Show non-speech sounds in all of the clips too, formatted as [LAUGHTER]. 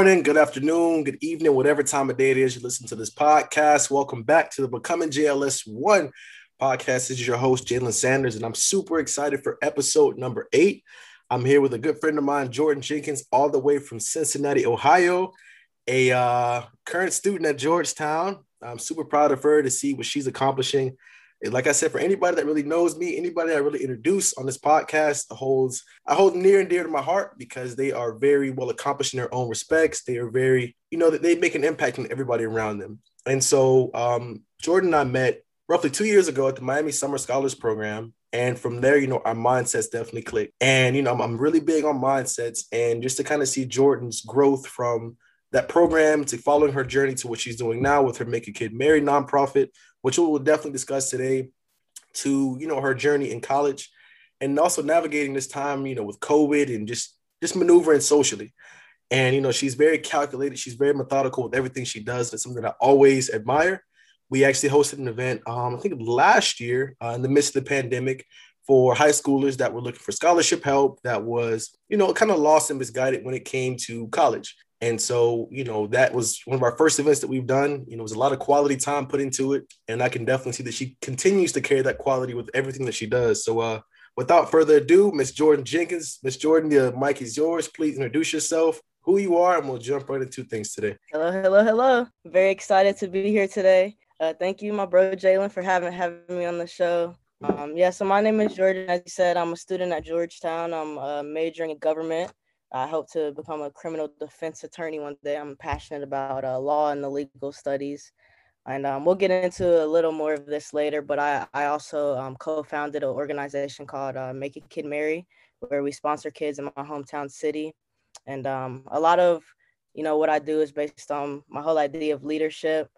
morning, good afternoon, good evening, whatever time of day it is you listen to this podcast. Welcome back to the Becoming JLS One podcast. This is your host, Jalen Sanders, and I'm super excited for episode number eight. I'm here with a good friend of mine, Jordynn Jenkins, all the way from Cincinnati, Ohio, a uh, current student at Georgetown. I'm super proud of her to see what she's accomplishing like I said, for anybody that really knows me, anybody I really introduce on this podcast holds I hold near and dear to my heart because they are very well accomplished in their own respects. They are very, you know, that they make an impact on everybody around them. And so um, Jordynn and I met roughly two years ago at the Miami Summer Scholars Program. And from there, you know, our mindsets definitely clicked. And, you know, I'm, I'm really big on mindsets. And just to kind of see Jordynn's growth from that program to following her journey to what she's doing now with her Make a Kid Merry nonprofit, which we will definitely discuss today, to you know her journey in college, and also navigating this time, you know, with COVID and just just maneuvering socially. And you know, she's very calculated. She's very methodical with everything she does. It's something I always admire. We actually hosted an event, um, I think last year, uh, in the midst of the pandemic, for high schoolers that were looking for scholarship help. That was, you know, kind of lost and misguided when it came to college. And so, you know, that was one of our first events that we've done. You know, it was a lot of quality time put into it. And I can definitely see that she continues to carry that quality with everything that she does. So, uh, without further ado, Miss Jordynn Jenkins, Miss Jordynn, the mic is yours. Please introduce yourself, who you are, and we'll jump right into things today. Hello, hello, hello. Very excited to be here today. Uh, thank you, my bro Jalen, for having having me on the show. Um, yeah, so my name is Jordynn. As you said, I'm a student at Georgetown. I'm uh, majoring in government. I hope to become a criminal defense attorney one day. I'm passionate about uh, law and the legal studies. And um, we'll get into a little more of this later, but I, I also um, co-founded an organization called uh, Make a Kid Merry, where we sponsor kids in my hometown city. And um, a lot of, you know, what I do is based on my whole idea of leadership.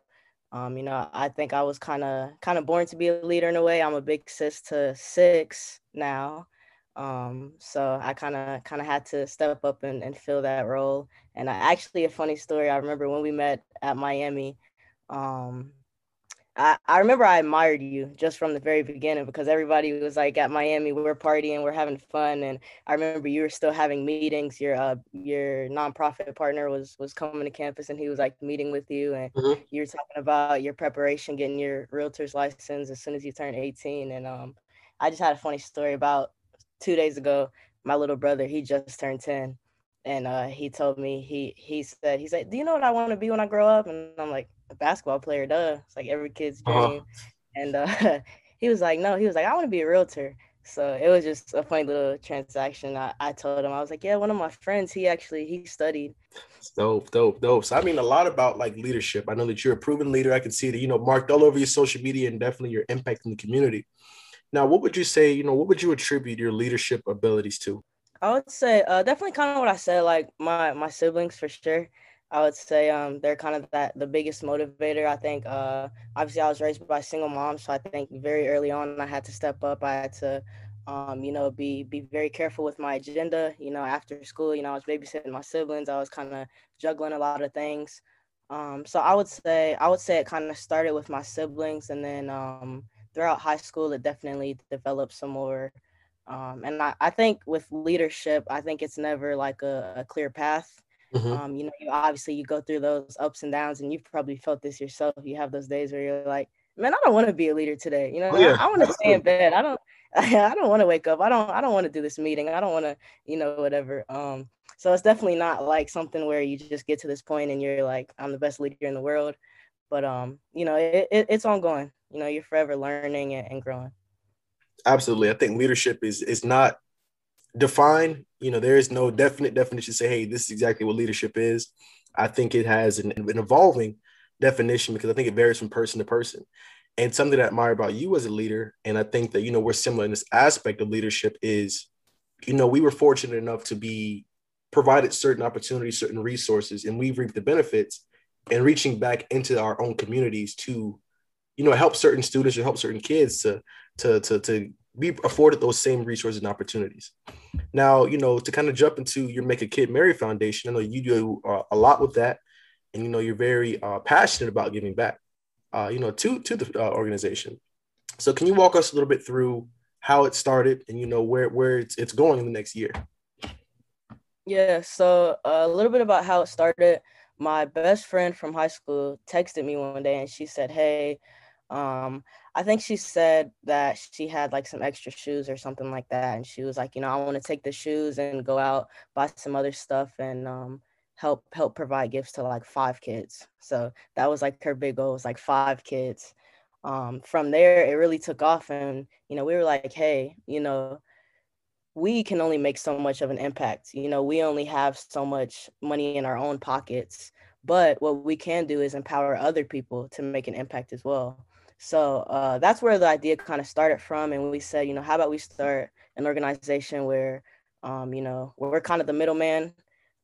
Um, you know, I think I was kind of kind of born to be a leader in a way. I'm a big sis to six now. Um, so I kind of kind of had to step up and, and fill that role. And I, actually, a funny story. I remember when we met at Miami. Um, I, I remember I admired you just from the very beginning because everybody was like at Miami, we were partying, we are having fun, and I remember you were still having meetings. Your uh your nonprofit partner was was coming to campus and he was like meeting with you, and mm-hmm. you were talking about your preparation, getting your realtor's license as soon as you turn 18. And um, I just had a funny story about two days ago, my little brother, he just turned 10. And uh, he told me, he he said, he said, Do you know what I want to be when I grow up? And I'm like, a basketball player, duh. It's like every kid's uh-huh. dream. Uh-huh. And uh, [LAUGHS] he was like, No, he was like, I want to be a realtor. So it was just a funny little transaction. I, I told him, I was like, yeah, one of my friends, he actually, he studied. Dope, dope, dope. So I mean a lot about like leadership. I know that you're a proven leader. I can see that, you know, marked all over your social media and definitely your impact in the community. Now, what would you say, you know, what would you attribute your leadership abilities to? I would say uh, definitely kind of what I said, like my my siblings for sure. I would say um, they're kind of that the biggest motivator. I think uh, obviously I was raised by a single mom, so I think very early on I had to step up. I had to, um, you know, be be very careful with my agenda. You know, after school, you know, I was babysitting my siblings. I was kind of juggling a lot of things. Um, so I would say I would say it kind of started with my siblings, and then um, throughout high school, it definitely developed some more. Um, and I, I think with leadership, I think it's never like a, a clear path. Mm-hmm. Um, you know, you obviously you go through those ups and downs, and you've probably felt this yourself. You have those days where you're like, man, I don't want to be a leader today. You know, oh, yeah. I, I want to stay in bed. I don't, [LAUGHS] I don't want to wake up. I don't, I don't want to do this meeting. I don't want to, you know, whatever. Um, so it's definitely not like something where you just get to this point and you're like, I'm the best leader in the world. But um, you know, it, it it's ongoing you know you're forever learning and growing. Absolutely. I think leadership is is not defined. You know there is no definite definition to say hey this is exactly what leadership is. I think it has an, an evolving definition because i think it varies from person to person. And something that i admire about you as a leader and i think that you know we're similar in this aspect of leadership is you know we were fortunate enough to be provided certain opportunities certain resources and we've reaped the benefits and reaching back into our own communities to you know help certain students or help certain kids to to to to be afforded those same resources and opportunities. Now, you know, to kind of jump into your Make a Kid Merry Foundation, I know you do uh, a lot with that, and you know you're very uh, passionate about giving back, uh, you know, to to the uh, organization. So, can you walk us a little bit through how it started and you know where where it's it's going in the next year? Yeah, so uh, a little bit about how it started. My best friend from high school texted me one day and she said, Hey, um, I think she said that she had like some extra shoes or something like that. And she was like, you know, I want to take the shoes and go out, buy some other stuff and um, help help provide gifts to like five kids. So that was like her big goal was like five kids. Um, from there, it really took off, and you know, we were like, hey, you know, we can only make so much of an impact. You know, we only have so much money in our own pockets, but what we can do is empower other people to make an impact as well. So uh, that's where the idea kind of started from. And we said, you know, how about we start an organization where, um, you know, we're kind of the middleman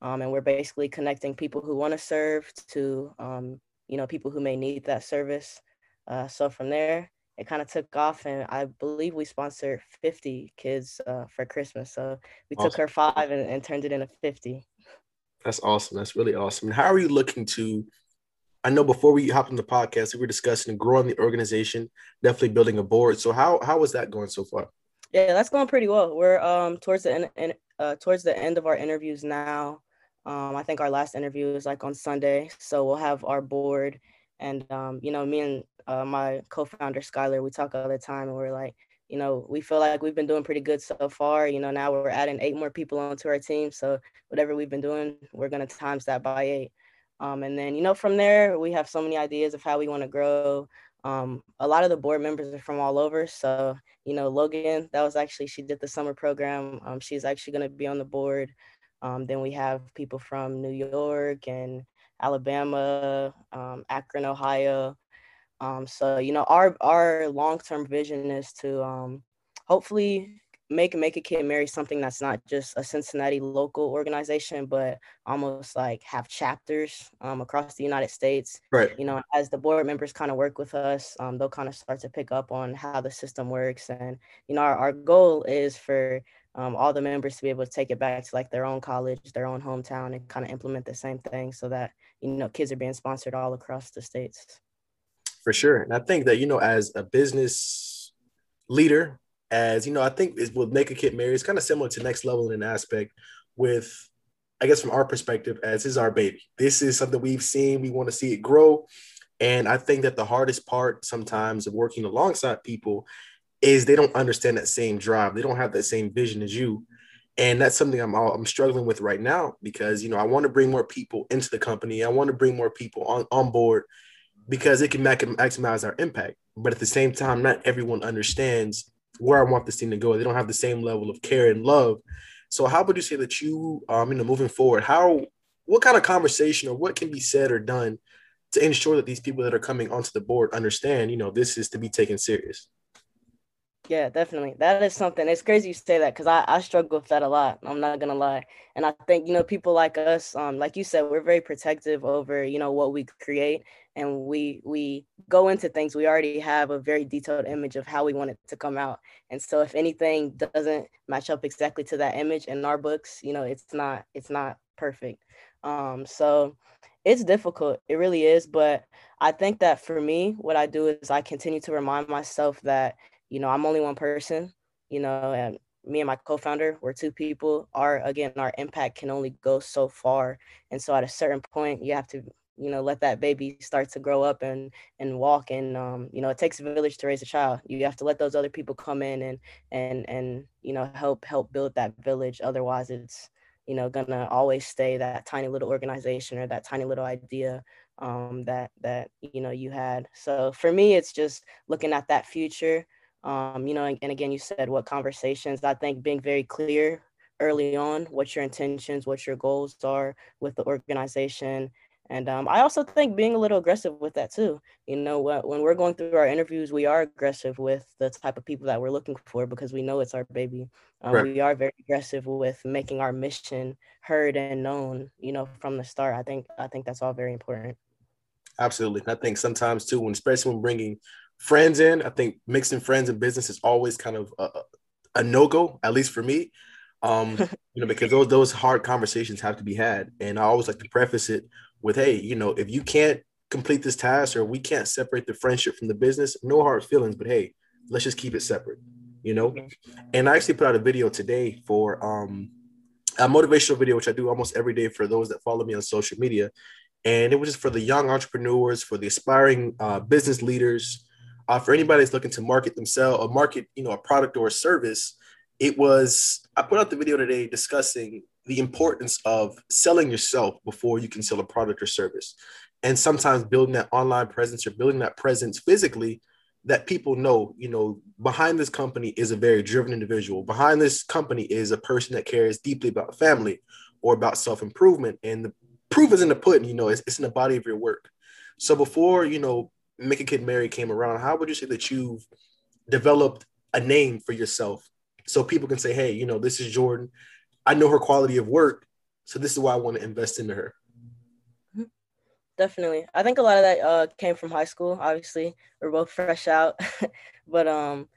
um, and we're basically connecting people who want to serve to, um, you know, people who may need that service. Uh, so from there, it kind of took off and I believe we sponsored 50 kids uh, for Christmas. So we awesome. took her five and, and turned it into 50. That's awesome. That's really awesome. And how are you looking to I know before we hopped on the podcast, we were discussing growing the organization, definitely building a board. So how how was that going so far? Yeah, that's going pretty well. We're um towards the end uh, towards the end of our interviews now. Um, I think our last interview is like on Sunday, so we'll have our board, and um, you know, me and uh, my co-founder Skylar, we talk all the time, and we're like, you know, we feel like we've been doing pretty good so far. You know, now we're adding eight more people onto our team, so whatever we've been doing, we're gonna times that by eight. Um, and then, you know, from there, we have so many ideas of how we want to grow. Um, a lot of the board members are from all over. So, you know, Logan, that was actually, she did the summer program. Um, she's actually going to be on the board. Um, then we have people from New York and Alabama, um, Akron, Ohio. Um, so, you know, our, our long-term vision is to hopefully make make a kid merry something that's not just a Cincinnati local organization, but almost like have chapters um, across the United States. Right. You know, as the board members kind of work with us, um, they'll kind of start to pick up on how the system works, and you know, our, our goal is for um, all the members to be able to take it back to like their own college, their own hometown, and kind of implement the same thing, so that you know kids are being sponsored all across the states. For sure, and I think that you know, as a business leader as you know, I think is with Make a Kid Merry, it's kind of similar to Next Level in an aspect with, I guess, from our perspective, as is our baby. This is something we've seen. We want to see it grow. And I think that the hardest part sometimes of working alongside people is they don't understand that same drive. They don't have that same vision as you. And that's something I'm all, I'm struggling with right now because you know I want to bring more people into the company. I want to bring more people on, on board because it can maximize our impact. But at the same time, not everyone understands where I want this team to go. They don't have the same level of care and love. So how would you say that you, um, you know, moving forward, how, what kind of conversation or what can be said or done to ensure that these people that are coming onto the board understand, you know, this is to be taken serious? Yeah, definitely. That is something. It's crazy you say that because I, I struggle with that a lot. I'm not gonna lie. And I think, you know, people like us, um, like you said, we're very protective over, you know, what we create and we we go into things we already have a very detailed image of how we want it to come out and so if anything doesn't match up exactly to that image in our books you know it's not it's not perfect um so it's difficult it really is but i think that for me what i do is i continue to remind myself that you know i'm only one person you know and me and my co-founder we're two people. Our again our impact can only go so far. And so at a certain point you have to you know let that baby start to grow up and and walk. And um, you know it takes a village to raise a child. You have to let those other people come in and and and you know help help build that village. Otherwise it's you know gonna always stay that tiny little organization or that tiny little idea um, that that you know you had. So for me it's just looking at that future um, you know and, and again you said what conversations i think being very clear early on what your intentions what your goals are with the organization and um, I also think being a little aggressive with that too. You know, when we're going through our interviews, we are aggressive with the type of people that we're looking for because we know it's our baby. Um, right. We are very aggressive with making our mission heard and known. You know, from the start. I think I think that's all very important. Absolutely, I think sometimes too, when especially when bringing friends in, I think mixing friends and business is always kind of a, a no go, at least for me. Um, [LAUGHS] you know, because those those hard conversations have to be had, and I always like to preface it with, hey, you know, if you can't complete this task or we can't separate the friendship from the business, no hard feelings, but hey, let's just keep it separate, you know? And I actually put out a video today for um a motivational video, which I do almost every day for those that follow me on social media. And it was just for the young entrepreneurs, for the aspiring uh, business leaders, uh, for anybody that's looking to market themselves or market, you know, a product or a service. It was, I put out the video today discussing the importance of selling yourself before you can sell a product or service. And sometimes building that online presence or building that presence physically that people know, you know, behind this company is a very driven individual. Behind this company is a person that cares deeply about family or about self improvement. And the proof is in the pudding, you know, it's, it's in the body of your work. So before, you know, Make a Kid Merry came around, how would you say that you've developed a name for yourself so people can say, hey, you know, this is Jordynn. I know her quality of work. So this is why I want to invest into her definitely. I think a lot of that uh, came from high school. Obviously, we're both fresh out, [LAUGHS] but um,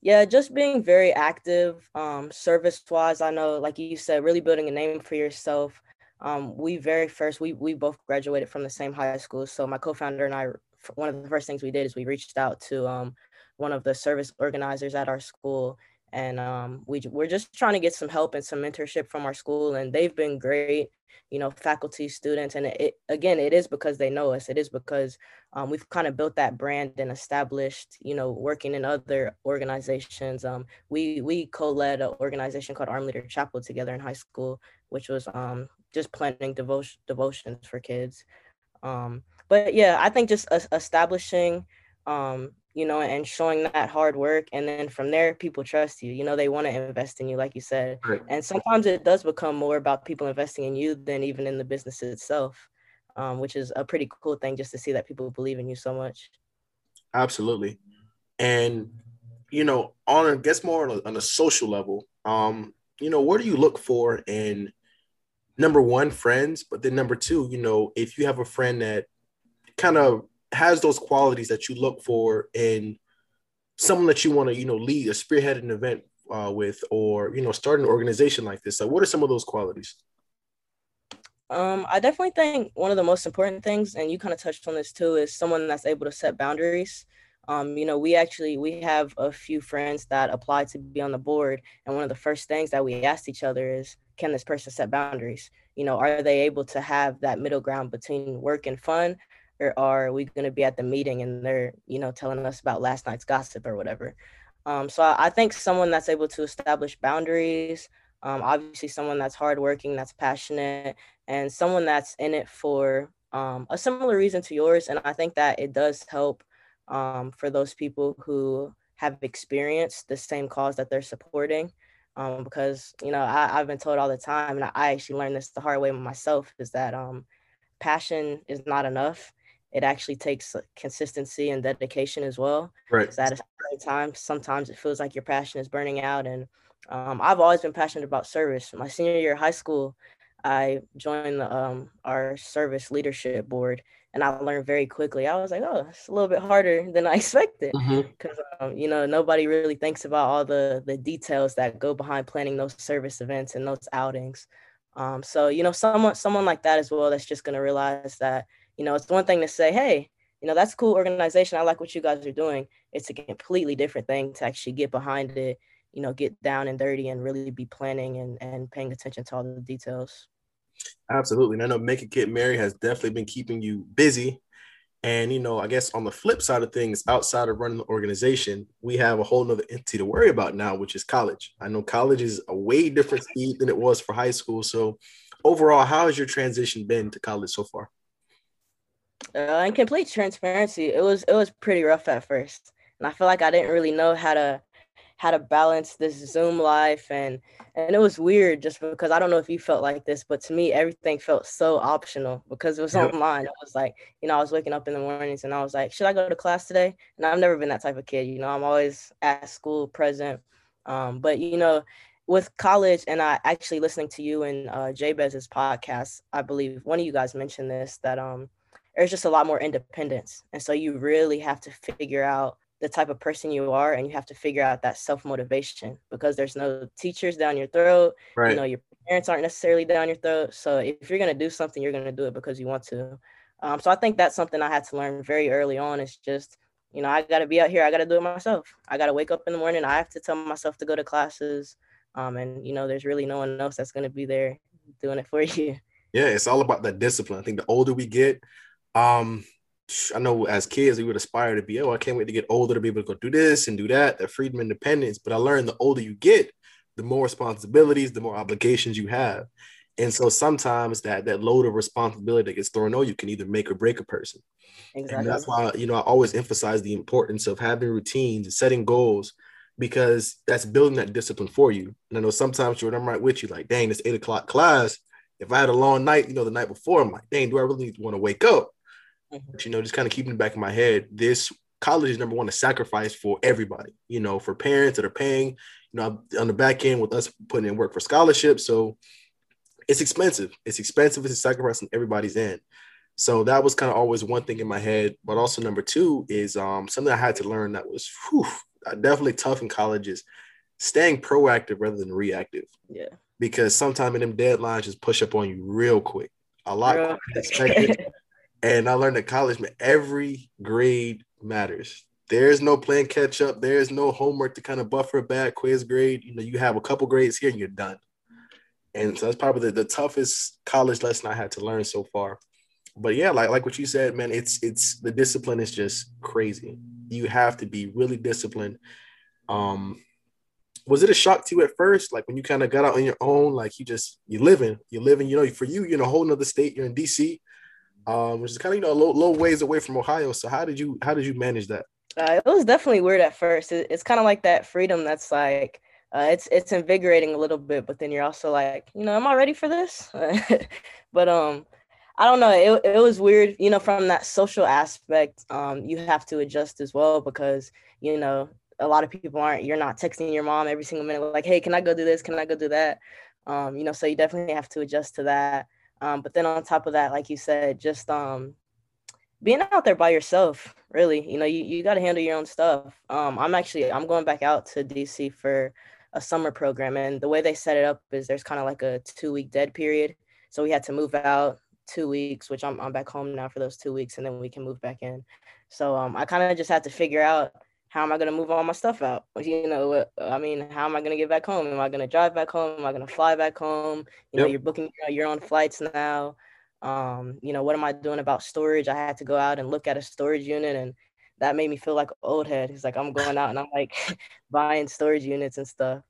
yeah, just being very active, um, service wise. I know, like you said, really building a name for yourself. Um, we very first we we both graduated from the same high school. So my co-founder and I, one of the first things we did is we reached out to um, one of the service organizers at our school. And um, we we're just trying to get some help and some mentorship from our school and they've been great you know faculty students. And it, again it is because they know us. It is because um, we've kind of built that brand and established you know working in other organizations. Um, we we co-led an organization called arm leader chapel together in high school which was um, just planning devotion devotions for kids. Um, but yeah i think just establishing um, you know, and showing that hard work. And then from there, people trust you. You know, they want to invest in you, like you said. Right. And sometimes it does become more about people investing in you than even in the business itself, um, which is a pretty cool thing just to see that people believe in you so much. Absolutely. And, you know, on, I guess more on a, on a social level, um, you know, what do you look for in number one, friends, but then number two, you know, if you have a friend that kind of has those qualities that you look for in someone that you want to, you know, lead or spearhead an event uh, with, or you know, start an organization like this? Like, what are some of those qualities? Um, I definitely think one of the most important things, and you kind of touched on this too, is someone that's able to set boundaries. Um, you know, we actually we have a few friends that apply to be on the board, and one of the first things that we asked each other is, can this person set boundaries? You know, are they able to have that middle ground between work and fun, or are we going to be at the meeting and they're you know telling us about last night's gossip or whatever? Um, so I, I, think someone that's able to establish boundaries um, obviously someone that's hardworking that's passionate and someone that's in it for um, a similar reason to yours and i think that it does help um, for those people who have experienced the same cause that they're supporting um, because you know I, have been told all the time and I, actually learned this the hard way myself is that um, passion is not enough it actually takes consistency and dedication as well. Right. at a time, sometimes it feels like your passion is burning out. And um, I've always been passionate about service. My senior year of high school, I joined the, um, our service leadership board, and I learned very quickly. I was like, oh, it's a little bit harder than I [LAUGHS] expected, because mm-hmm. um, you know nobody really thinks about all the the details that go behind planning those service events and those outings. Um, so you know, someone someone like that as well that's just gonna realize that you know, it's one thing to say, hey, you know, that's cool organization. I like what you guys are doing. It's a completely different thing to actually get behind it, you know, get down and dirty and really be planning and, and paying attention to all the details. Absolutely. And I know Make a Kid Merry has definitely been keeping you busy. And, you know, I guess on the flip side of things, outside of running the organization, we have a whole nother entity to worry about now, which is college. I know college is a way different speed than it was for high school. So overall, how has your transition been to college so far? Uh, in complete transparency, it was it was pretty rough at first, and I feel like I didn't really know how to how to balance this Zoom life, and and it was weird just because I don't know if you felt like this, but to me everything felt so optional because it was yep. online. It was like you know I was waking up in the mornings and I was like, should I go to class today? And I've never been that type of kid. You know, I'm always at school, present. Um, but you know, with college and I actually listening to you and uh, Jabez's podcast, I believe one of you guys mentioned this that um there's just a lot more independence. And so you really have to figure out the type of person you are and you have to figure out that self motivation because there's no teachers down your throat. Right. You know, your parents aren't necessarily down your throat. So if you're going to do something, you're going to do it because you want to. Um, so I think that's something I had to learn very early on. It's just, you know, I got to be out here. I got to do it myself. I got to wake up in the morning. I have to tell myself to go to classes. Um, and you know, there's really no one else that's going to be there doing it for [LAUGHS] you. Yeah, it's all about that discipline. I think the older we get, um, I know as kids we would aspire to be, oh, I can't wait to get older to be able to go do this and do that, that freedom, independence. But I learned the older you get, the more responsibilities, the more obligations you have. And so sometimes that that load of responsibility that gets thrown on you can either make or break a person. Exactly. And that's why you know I always emphasize the importance of having routines and setting goals because that's building that discipline for you. And I know sometimes Jordynn, I'm right with you, like, dang, it's eight o'clock class. If I had a long night, you know, the night before, I'm like, dang, do I really want to wake up? But you know, just kind of keeping it back in my head, this college is number one a sacrifice for everybody, you know, for parents that are paying, you know, on the back end with us putting in work for scholarships. So it's expensive. It's expensive. It's a sacrifice on everybody's end. So that was kind of always one thing in my head. But also number two is um, something I had to learn that was whew, definitely tough in college is staying proactive rather than reactive. Yeah. Because sometimes in them deadlines just push up on you real quick. A lot expected. [LAUGHS] and I learned at college, man, every grade matters. There's no playing catch up. There's no homework to kind of buffer a bad quiz grade. You know, you have a couple grades here and you're done. And so that's probably the, the toughest college lesson I had to learn so far. But yeah, like like what you said, man, it's it's the discipline is just crazy. You have to be really disciplined. Um, was it a shock to you at first, like when you kind of got out on your own, like you just you're living, you're living, you know, for you, you're in a whole nother state, you're in DC, um, which is kind of you know a little, low ways away from Ohio. So how did you how did you manage that? Uh, it was definitely weird at first. It, it's kind of like that freedom that's like uh, it's it's invigorating a little bit, but then you're also like, you know, am I ready for this? [LAUGHS] but um, I don't know. It it was weird, you know, from that social aspect. Um, you have to adjust as well because you know a lot of people aren't. You're not texting your mom every single minute like, hey, can I go do this? Can I go do that? Um, you know, so you definitely have to adjust to that. Um, but then on top of that, like you said, just um, being out there by yourself, really, you know, you, you got to handle your own stuff. Um, I'm actually I'm going back out to DC for a summer program. And the way they set it up is there's kind of like a two week dead period. So we had to move out two weeks, which I'm, I'm back home now for those two weeks, and then we can move back in. So um, I kind of just had to figure out how am I going to move all my stuff out? You know, I mean, how am I going to get back home? Am I going to drive back home? Am I going to fly back home? You yep. know, you're booking your own flights now. Um, you know, what am I doing about storage? I had to go out and look at a storage unit and that made me feel like old head. He's like, I'm going out and I'm like [LAUGHS] buying storage units and stuff.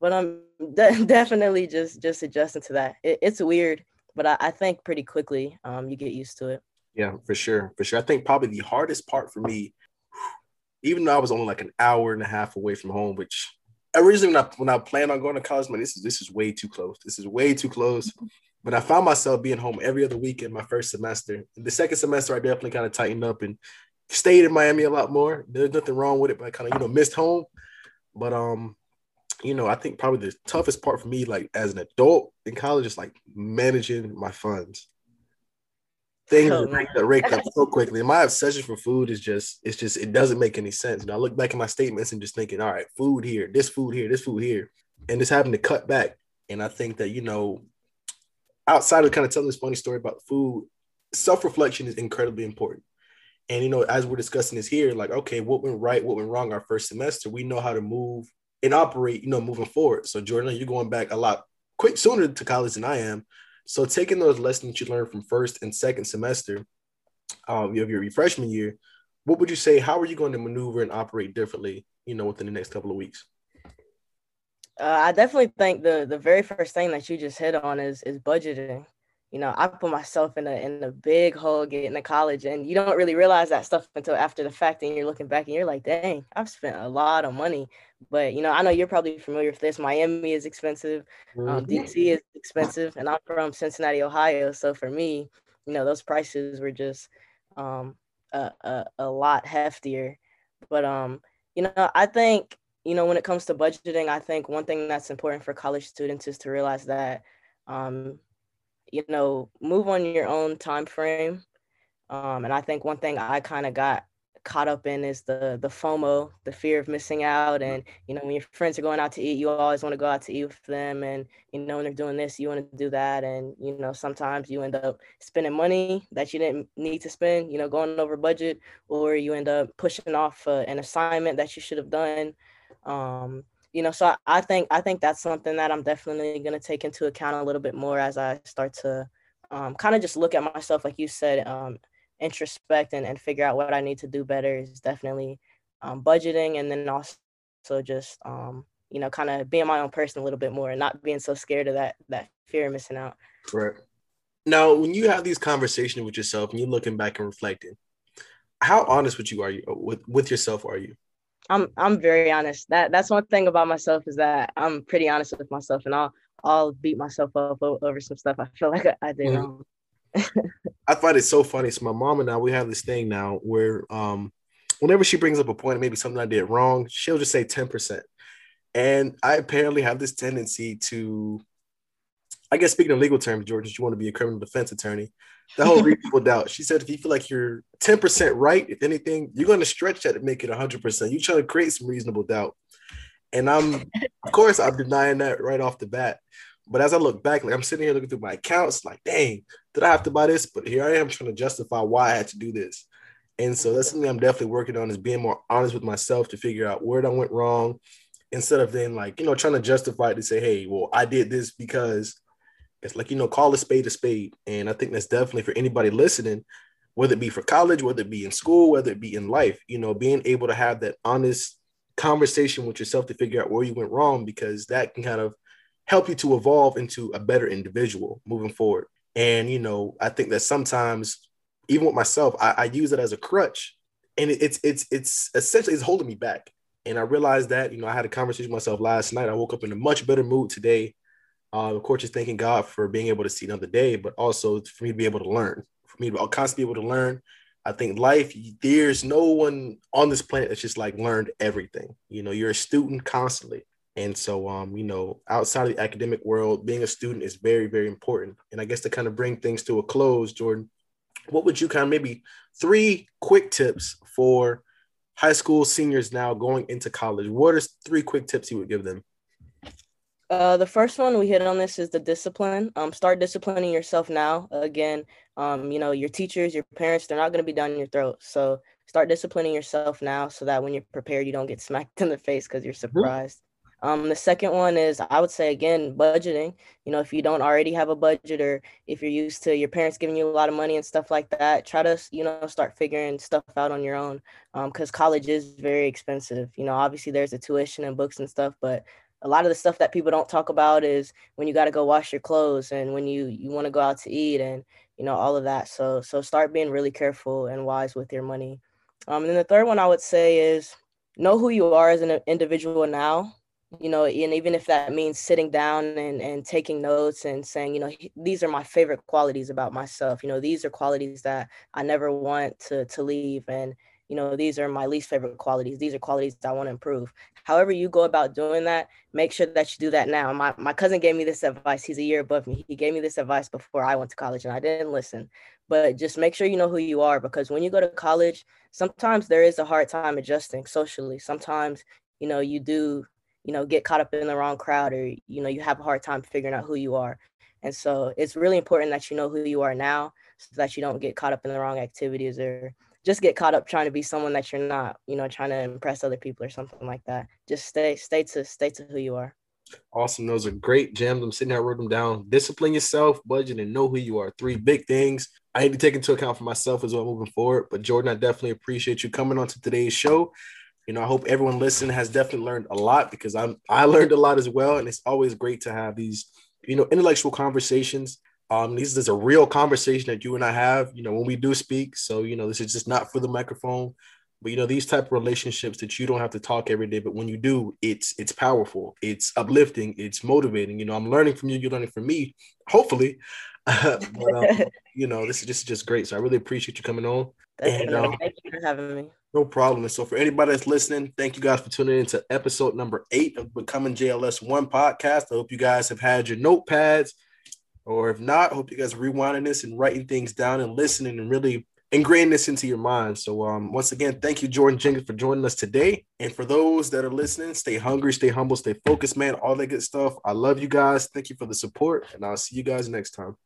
But I'm [LAUGHS] de- definitely just just adjusting to that. It, it's weird, but I, I think pretty quickly um, you get used to it. Yeah, for sure, for sure. I think probably the hardest part for me, even though I was only like an hour and a half away from home, which originally when I when I planned on going to college, man, this is this is way too close. This is way too close. But I found myself being home every other weekend my first semester. The second semester, I definitely kind of tightened up and stayed in Miami a lot more. There's nothing wrong with it, but I kind of you know missed home. But um, you know, I think probably the toughest part for me, like as an adult in college, is like managing my funds. Things oh, that rake up so quickly. My obsession for food is just, it's just, it doesn't make any sense. And I look back at my statements and just thinking, all right, food here, this food here, this food here, and just having to cut back. And I think that, you know, outside of kind of telling this funny story about food, self reflection is incredibly important. And you know, as we're discussing this here, like, okay, what went right, what went wrong our first semester, we know how to move and operate, you know, moving forward. So Jordynn, you're going back a lot quick sooner to college than I am. So taking those lessons you learned from first and second semester um, of your, freshman year, what would you say? How are you going to maneuver and operate differently, you know, within the next couple of weeks? Uh, I definitely think the the very first thing that you just hit on is is budgeting you know, I put myself in a in a big hole getting to college, and you don't really realize that stuff until after the fact, and you're looking back and you're like, dang, I've spent a lot of money. But you know, I know you're probably familiar with this. Miami is expensive, um, mm-hmm. DC is expensive, and I'm from Cincinnati, Ohio. So for me, you know, those prices were just um, a, a a lot heftier. But um, you know, I think you know when it comes to budgeting, I think one thing that's important for college students is to realize that um, you know, move on your own time frame. Um, and I think one thing I kind of got caught up in is the the FOMO, the fear of missing out. And you know, when your friends are going out to eat, you always want to go out to eat with them. And you know, when they're doing this, you want to do that. And you know, sometimes you end up spending money that you didn't need to spend. You know, going over budget, or you end up pushing off uh, an assignment that you should have done. Um, you know, so I, I think I think that's something that I'm definitely going to take into account a little bit more as I start to um, kind of just look at myself, like you said, um, introspect and, and figure out what I need to do better is definitely um, budgeting and then also just um, you know kind of being my own person a little bit more and not being so scared of that that fear of missing out. Correct. Now, when you have these conversations with yourself and you're looking back and reflecting, how honest with you are you with with yourself are you? I'm I'm very honest. That that's one thing about myself is that I'm pretty honest with myself, and I'll I'll beat myself up over some stuff I feel like I, did mm-hmm. wrong. I find it so funny. So my mom and I we have this thing now where um whenever she brings up a point, maybe something I did wrong, she'll just say ten percent, and I apparently have this tendency to I guess speaking in legal terms, George, you want to be a criminal defense attorney. The whole [LAUGHS] reasonable doubt. She said if you feel like you're 10% right, if anything, you're going to stretch that to make it 100%. You try to create some reasonable doubt. And I'm, of course, I'm denying that right off the bat. But as I look back, like I'm sitting here looking through my accounts, like, dang, did I have to buy this? But here I am trying to justify why I had to do this. And so that's something I'm definitely working on is being more honest with myself to figure out where I went wrong instead of then like, you know, trying to justify it to say, hey, well, I did this because it's like, you know, call a spade a spade. And I think that's definitely for anybody listening, whether it be for college, whether it be in school, whether it be in life, you know, being able to have that honest conversation with yourself to figure out where you went wrong, because that can kind of help you to evolve into a better individual moving forward. And, you know, I think that sometimes, even with myself, I, I use it as a crutch and it, it's, it's, it's essentially, it's holding me back. And I realized that, you know, I had a conversation with myself last night. I woke up in a much better mood today uh, of course, just thanking God for being able to see another day, but also for me to be able to learn, for me to constantly be able to learn. I think life, there's no one on this planet that's just like learned everything. You know, you're a student constantly. And so, um, you know, outside of the academic world, being a student is very, very important. And I guess to kind of bring things to a close, Jordynn, what would you kind of maybe three quick tips for high school seniors now going into college? What are three quick tips you would give them? Uh, the first one we hit on this is the discipline. Um, start disciplining yourself now. Again, um, you know, your teachers, your parents, they're not going to be down your throat. So start disciplining yourself now so that when you're prepared, you don't get smacked [LAUGHS] in the face because you're mm-hmm. Um, the second one is I would say again budgeting. You know, if you don't already have a budget or if you're used to your parents giving you a lot of money and stuff like that, try to you know start figuring stuff out on your own. Um, because college is very expensive. You know, obviously there's a tuition and books and stuff, but a lot of the stuff that people don't talk about is when you got to go wash your clothes and when you you want to go out to eat and you know all of that so so start being really careful and wise with your money um and then the third one i would say is know who you are as an individual now you know and even if that means sitting down and and taking notes and saying you know these are my favorite qualities about myself you know these are qualities that i never want to to leave and you know these are my least favorite qualities these are qualities i want to improve. However you go about doing that make sure that you do that now. My, my cousin gave me this advice he's a year above me he gave me this advice before i went to college and i didn't listen. But just make sure you know who you are because when you go to college sometimes there is a hard time adjusting socially sometimes you know you do you know get caught up in the wrong crowd or you know you have a hard time figuring out who you are and so it's really important that you know who you are now so that you don't get caught up in the wrong activities or just get caught up trying to be someone that you're not, you know, trying to impress other people or something like that. Just stay, stay to, stay to who you are. Awesome. Those are great gems. I'm sitting here, wrote them down. Discipline yourself, budget, and know who you are. Three big things I need to take into account for myself as well moving forward. But Jordynn, I definitely appreciate you coming on to today's show. You know, I hope everyone listening has definitely learned a lot because I'm I learned a lot as well. And it's always great to have these, you know, intellectual conversations um, this is a real conversation that you and I have, you know, when we do speak. So, you know, this is just not for the microphone, but you know, these type of relationships that you don't have to talk every day, but when you do, it's it's powerful, it's uplifting, it's motivating. You know, I'm learning from you, you're learning from me, hopefully. [LAUGHS] but, um, [LAUGHS] you know, this is just just great. So I really appreciate you coming on. And, um, thank you for having me. No problem. And so for anybody that's listening, thank you guys for tuning in to episode number eight of Becoming JLS One podcast. I hope you guys have had your notepads or if not, hope you guys are rewinding this and writing things down and listening and really ingraining this into your mind. So, um, once again, thank you, Jordynn Jenkins, for joining us today. And for those that are listening, stay hungry, stay humble, stay focused, man. All that good stuff. I love you guys. Thank you for the support, and I'll see you guys next time.